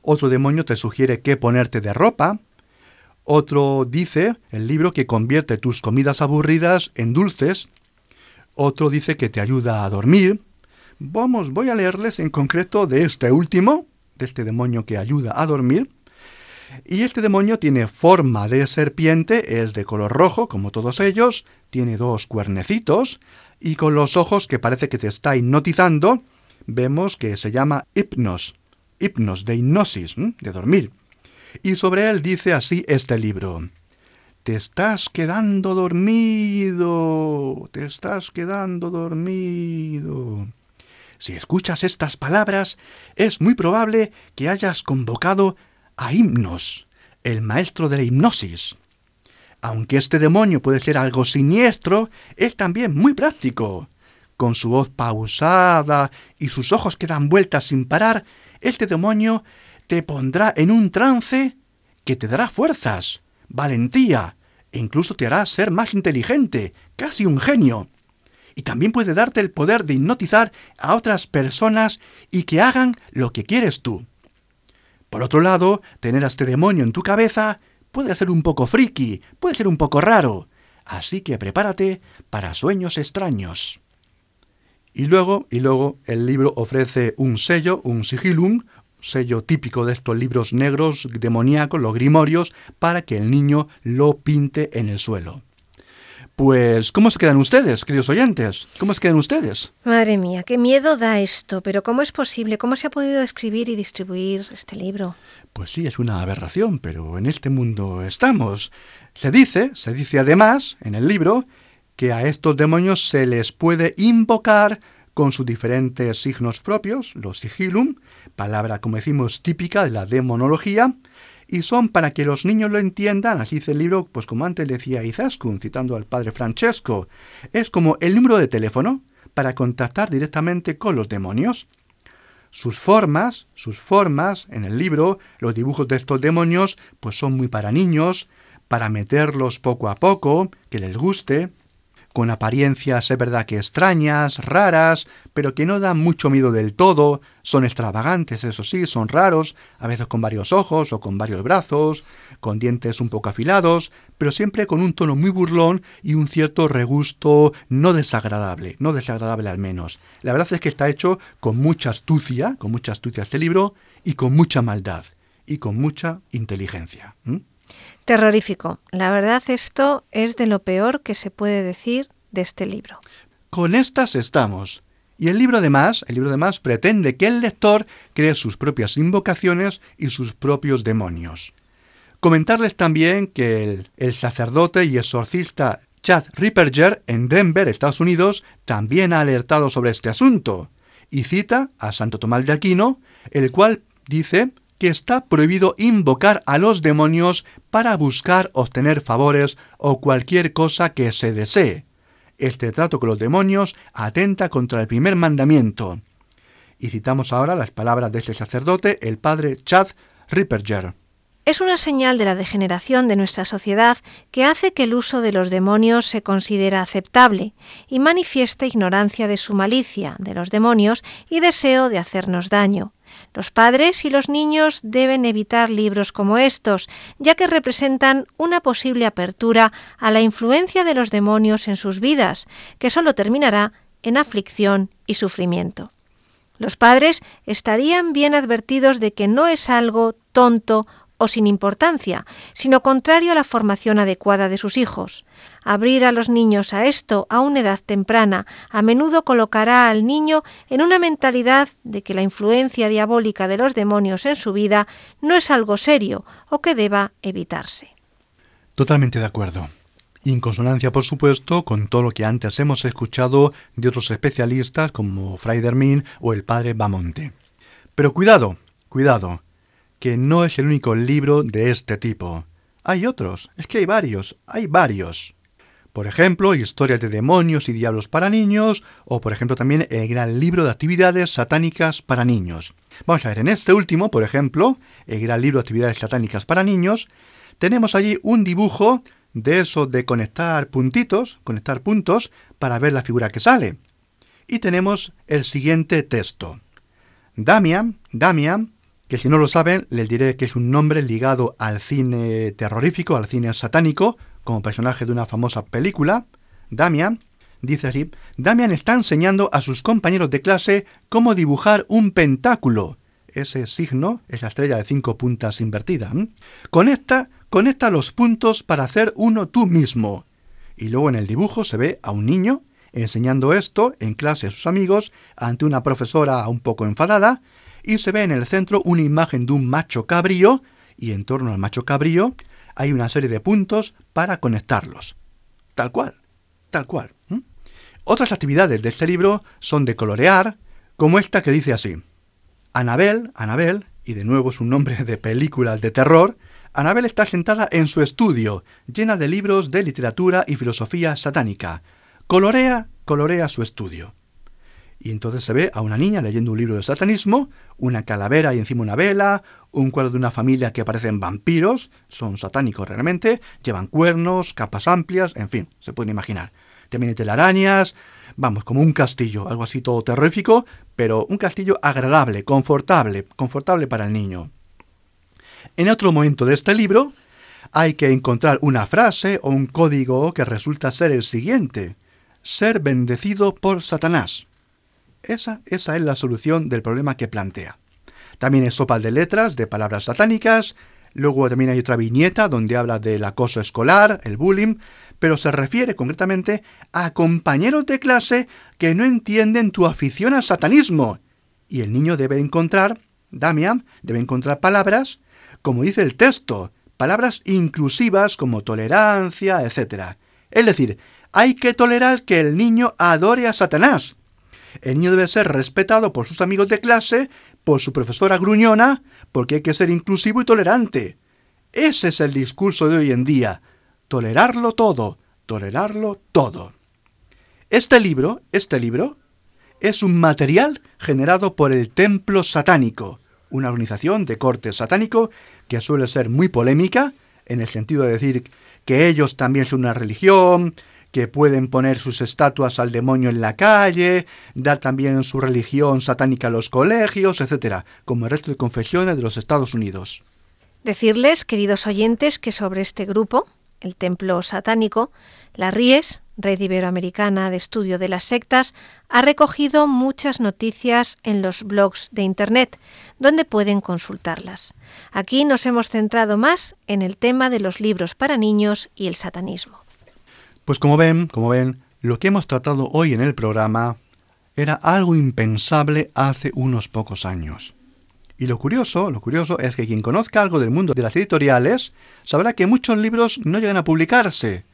otro demonio te sugiere qué ponerte de ropa, otro dice, el libro, que convierte tus comidas aburridas en dulces, otro dice que te ayuda a dormir. Vamos, voy a leerles en concreto de este último, de este demonio que ayuda a dormir. Y este demonio tiene forma de serpiente, es de color rojo, como todos ellos, tiene dos cuernecitos, y con los ojos que parece que te está hipnotizando, vemos que se llama hipnos hipnos, de hipnosis, de dormir. Y sobre él dice así este libro. Te estás quedando dormido, te estás quedando dormido. Si escuchas estas palabras, es muy probable que hayas convocado a Himnos, el maestro de la hipnosis. Aunque este demonio puede ser algo siniestro, es también muy práctico. Con su voz pausada y sus ojos que dan vueltas sin parar, este demonio te pondrá en un trance que te dará fuerzas, valentía, e incluso te hará ser más inteligente, casi un genio. Y también puede darte el poder de hipnotizar a otras personas y que hagan lo que quieres tú. Por otro lado, tener a este demonio en tu cabeza puede ser un poco friki, puede ser un poco raro, así que prepárate para sueños extraños. Y luego, y luego el libro ofrece un sello, un sigilum, sello típico de estos libros negros demoníacos, los grimorios, para que el niño lo pinte en el suelo. Pues, ¿cómo se quedan ustedes, queridos oyentes? ¿Cómo se quedan ustedes? Madre mía, qué miedo da esto, pero ¿cómo es posible? ¿Cómo se ha podido escribir y distribuir este libro? Pues sí, es una aberración, pero en este mundo estamos. Se dice, se dice además en el libro, que a estos demonios se les puede invocar con sus diferentes signos propios, los sigilum, palabra como decimos típica de la demonología, y son para que los niños lo entiendan, así dice el libro, pues como antes decía Izaskun, citando al padre Francesco, es como el número de teléfono para contactar directamente con los demonios. Sus formas, sus formas en el libro, los dibujos de estos demonios, pues son muy para niños, para meterlos poco a poco, que les guste, con apariencias es verdad que extrañas, raras, pero que no dan mucho miedo del todo, son extravagantes, eso sí, son raros, a veces con varios ojos o con varios brazos, con dientes un poco afilados, pero siempre con un tono muy burlón y un cierto regusto no desagradable, no desagradable al menos. La verdad es que está hecho con mucha astucia, con mucha astucia este libro, y con mucha maldad, y con mucha inteligencia. Terrorífico. La verdad esto es de lo peor que se puede decir de este libro. Con estas estamos. Y el libro de más, el libro de más pretende que el lector cree sus propias invocaciones y sus propios demonios. Comentarles también que el, el sacerdote y exorcista Chad Ripperger en Denver, Estados Unidos, también ha alertado sobre este asunto y cita a Santo Tomás de Aquino, el cual dice que está prohibido invocar a los demonios para buscar obtener favores o cualquier cosa que se desee. Este trato con los demonios atenta contra el primer mandamiento. Y citamos ahora las palabras de este sacerdote, el padre Chad Ripperger. Es una señal de la degeneración de nuestra sociedad que hace que el uso de los demonios se considera aceptable y manifiesta ignorancia de su malicia, de los demonios, y deseo de hacernos daño. Los padres y los niños deben evitar libros como estos, ya que representan una posible apertura a la influencia de los demonios en sus vidas, que solo terminará en aflicción y sufrimiento. Los padres estarían bien advertidos de que no es algo tonto o sin importancia, sino contrario a la formación adecuada de sus hijos. Abrir a los niños a esto a una edad temprana a menudo colocará al niño en una mentalidad de que la influencia diabólica de los demonios en su vida no es algo serio o que deba evitarse. Totalmente de acuerdo. Y en consonancia, por supuesto, con todo lo que antes hemos escuchado de otros especialistas como Fray Dermín o el padre Bamonte. Pero cuidado, cuidado, que no es el único libro de este tipo. Hay otros, es que hay varios, hay varios. Por ejemplo, Historias de demonios y diablos para niños, o por ejemplo también el gran libro de actividades satánicas para niños. Vamos a ver, en este último, por ejemplo, el gran libro de actividades satánicas para niños, tenemos allí un dibujo de eso de conectar puntitos, conectar puntos, para ver la figura que sale. Y tenemos el siguiente texto. Damian, Damian, que si no lo saben, les diré que es un nombre ligado al cine terrorífico, al cine satánico, como personaje de una famosa película. Damian, dice así, Damian está enseñando a sus compañeros de clase cómo dibujar un pentáculo. Ese signo, esa estrella de cinco puntas invertida. Conecta, conecta los puntos para hacer uno tú mismo. Y luego en el dibujo se ve a un niño enseñando esto en clase a sus amigos ante una profesora un poco enfadada y se ve en el centro una imagen de un macho cabrío y en torno al macho cabrío hay una serie de puntos para conectarlos. Tal cual, tal cual. Otras actividades de este libro son de colorear, como esta que dice así. Anabel, Anabel, y de nuevo es un nombre de películas de terror, Anabel está sentada en su estudio, llena de libros de literatura y filosofía satánica. Colorea, colorea su estudio. Y entonces se ve a una niña leyendo un libro de satanismo, una calavera y encima una vela, un cuadro de una familia que aparecen vampiros, son satánicos realmente, llevan cuernos, capas amplias, en fin, se pueden imaginar. También hay telarañas, vamos, como un castillo, algo así todo terrífico, pero un castillo agradable, confortable, confortable para el niño. En otro momento de este libro hay que encontrar una frase o un código que resulta ser el siguiente, ser bendecido por Satanás. Esa, esa es la solución del problema que plantea. También es sopa de letras, de palabras satánicas. Luego también hay otra viñeta donde habla del acoso escolar, el bullying, pero se refiere concretamente a compañeros de clase que no entienden tu afición al satanismo. Y el niño debe encontrar, Damian, debe encontrar palabras, como dice el texto, palabras inclusivas como tolerancia, etc. Es decir, hay que tolerar que el niño adore a Satanás, el niño debe ser respetado por sus amigos de clase, por su profesora gruñona, porque hay que ser inclusivo y tolerante. Ese es el discurso de hoy en día. Tolerarlo todo, tolerarlo todo. Este libro, este libro, es un material generado por el Templo Satánico, una organización de corte satánico que suele ser muy polémica, en el sentido de decir que ellos también son una religión, que pueden poner sus estatuas al demonio en la calle, dar también su religión satánica a los colegios, etc., como el resto de confesiones de los Estados Unidos. Decirles, queridos oyentes, que sobre este grupo, el templo satánico, la Ries, red iberoamericana de estudio de las sectas, ha recogido muchas noticias en los blogs de Internet, donde pueden consultarlas. Aquí nos hemos centrado más en el tema de los libros para niños y el satanismo. Pues como ven, como ven, lo que hemos tratado hoy en el programa era algo impensable hace unos pocos años. Y lo curioso, lo curioso es que quien conozca algo del mundo de las editoriales sabrá que muchos libros no llegan a publicarse,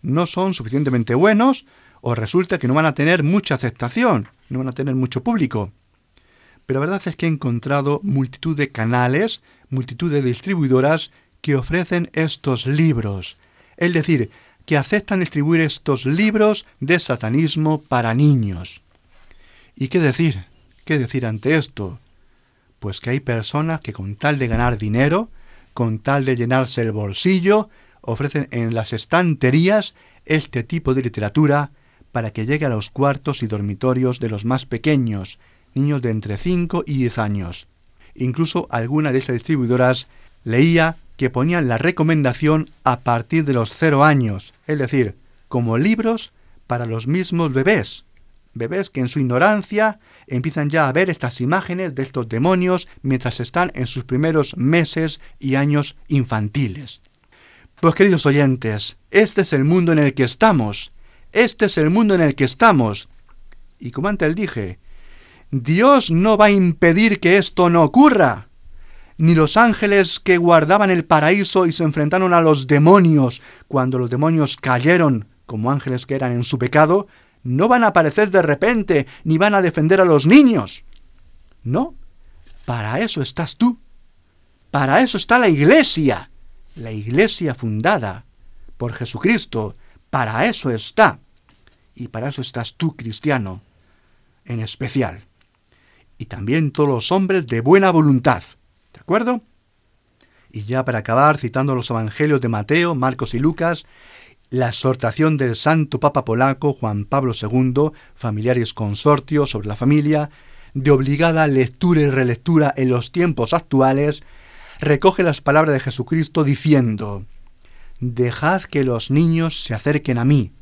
no son suficientemente buenos o resulta que no van a tener mucha aceptación, no van a tener mucho público. Pero la verdad es que he encontrado multitud de canales, multitud de distribuidoras que ofrecen estos libros. Es decir, que aceptan distribuir estos libros de satanismo para niños. ¿Y qué decir? ¿Qué decir ante esto? Pues que hay personas que con tal de ganar dinero, con tal de llenarse el bolsillo, ofrecen en las estanterías este tipo de literatura para que llegue a los cuartos y dormitorios de los más pequeños, niños de entre 5 y 10 años. Incluso alguna de estas distribuidoras leía que ponían la recomendación a partir de los cero años, es decir, como libros para los mismos bebés, bebés que en su ignorancia empiezan ya a ver estas imágenes de estos demonios mientras están en sus primeros meses y años infantiles. Pues queridos oyentes, este es el mundo en el que estamos, este es el mundo en el que estamos. Y como antes dije, Dios no va a impedir que esto no ocurra ni los ángeles que guardaban el paraíso y se enfrentaron a los demonios cuando los demonios cayeron como ángeles que eran en su pecado, no van a aparecer de repente ni van a defender a los niños. No, para eso estás tú. Para eso está la iglesia, la iglesia fundada por Jesucristo. Para eso está. Y para eso estás tú, cristiano, en especial. Y también todos los hombres de buena voluntad ¿De acuerdo? Y ya para acabar, citando los evangelios de Mateo, Marcos y Lucas, la exhortación del santo Papa polaco Juan Pablo II, Familiares Consortio sobre la familia, de obligada lectura y relectura en los tiempos actuales, recoge las palabras de Jesucristo diciendo, Dejad que los niños se acerquen a mí,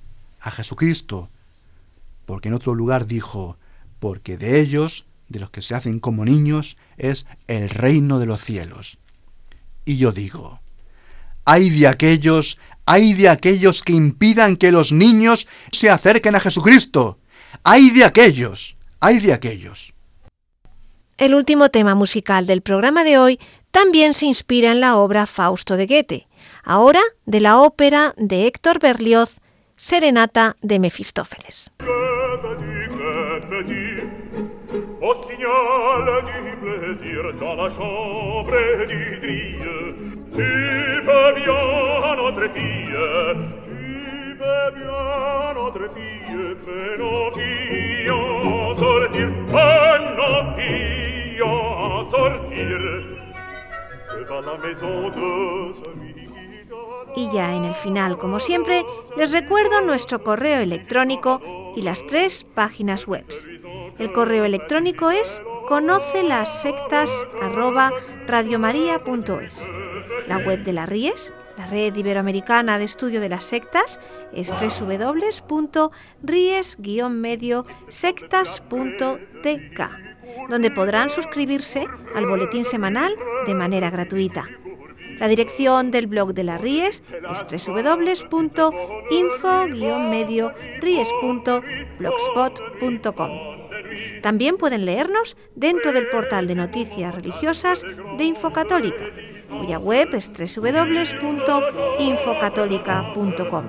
a Jesucristo, porque en otro lugar dijo, porque de ellos de los que se hacen como niños es el reino de los cielos. Y yo digo, hay de aquellos, hay de aquellos que impidan que los niños se acerquen a Jesucristo. Hay de aquellos, hay de aquellos. El último tema musical del programa de hoy también se inspira en la obra Fausto de Goethe, ahora de la ópera de Héctor Berlioz, Serenata de Mefistófeles. au signal du plaisir dans la chambre du drille. Tu peux bien notre fille, tu peux bien notre fille, mais nos filles en sortir, mais nos filles en sortir. Que Devant la maison de celui Y ya en el final, como siempre, les recuerdo nuestro correo electrónico y las tres páginas web. El correo electrónico es conoce las sectas La web de la RIES, la Red Iberoamericana de Estudio de las Sectas, es www.ries-medio-sectas.tk, donde podrán suscribirse al boletín semanal de manera gratuita. La dirección del blog de la Ries es www.info-ries.blogspot.com. También pueden leernos dentro del portal de noticias religiosas de Infocatólica, cuya web es www.infocatólica.com.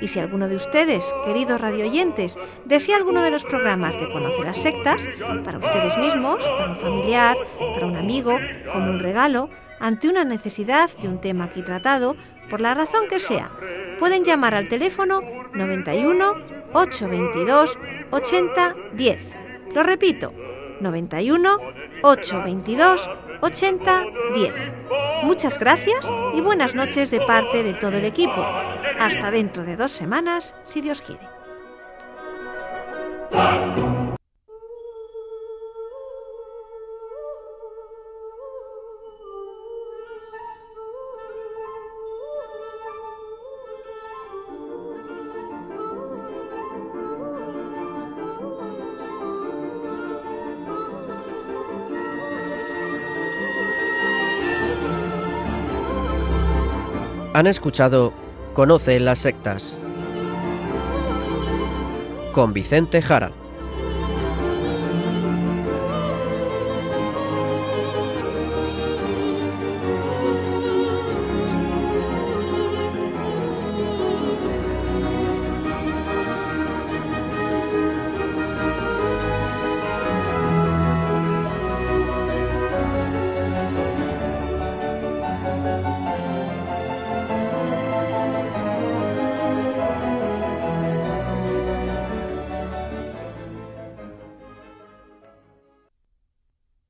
Y si alguno de ustedes, queridos radioyentes, desea alguno de los programas de Conoce las Sectas, para ustedes mismos, para un familiar, para un amigo, como un regalo, ante una necesidad de un tema aquí tratado, por la razón que sea, pueden llamar al teléfono 91 822 80 10. Lo repito, 91 822 80 10. Muchas gracias y buenas noches de parte de todo el equipo. Hasta dentro de dos semanas, si Dios quiere. Han escuchado Conoce las sectas con Vicente Jara.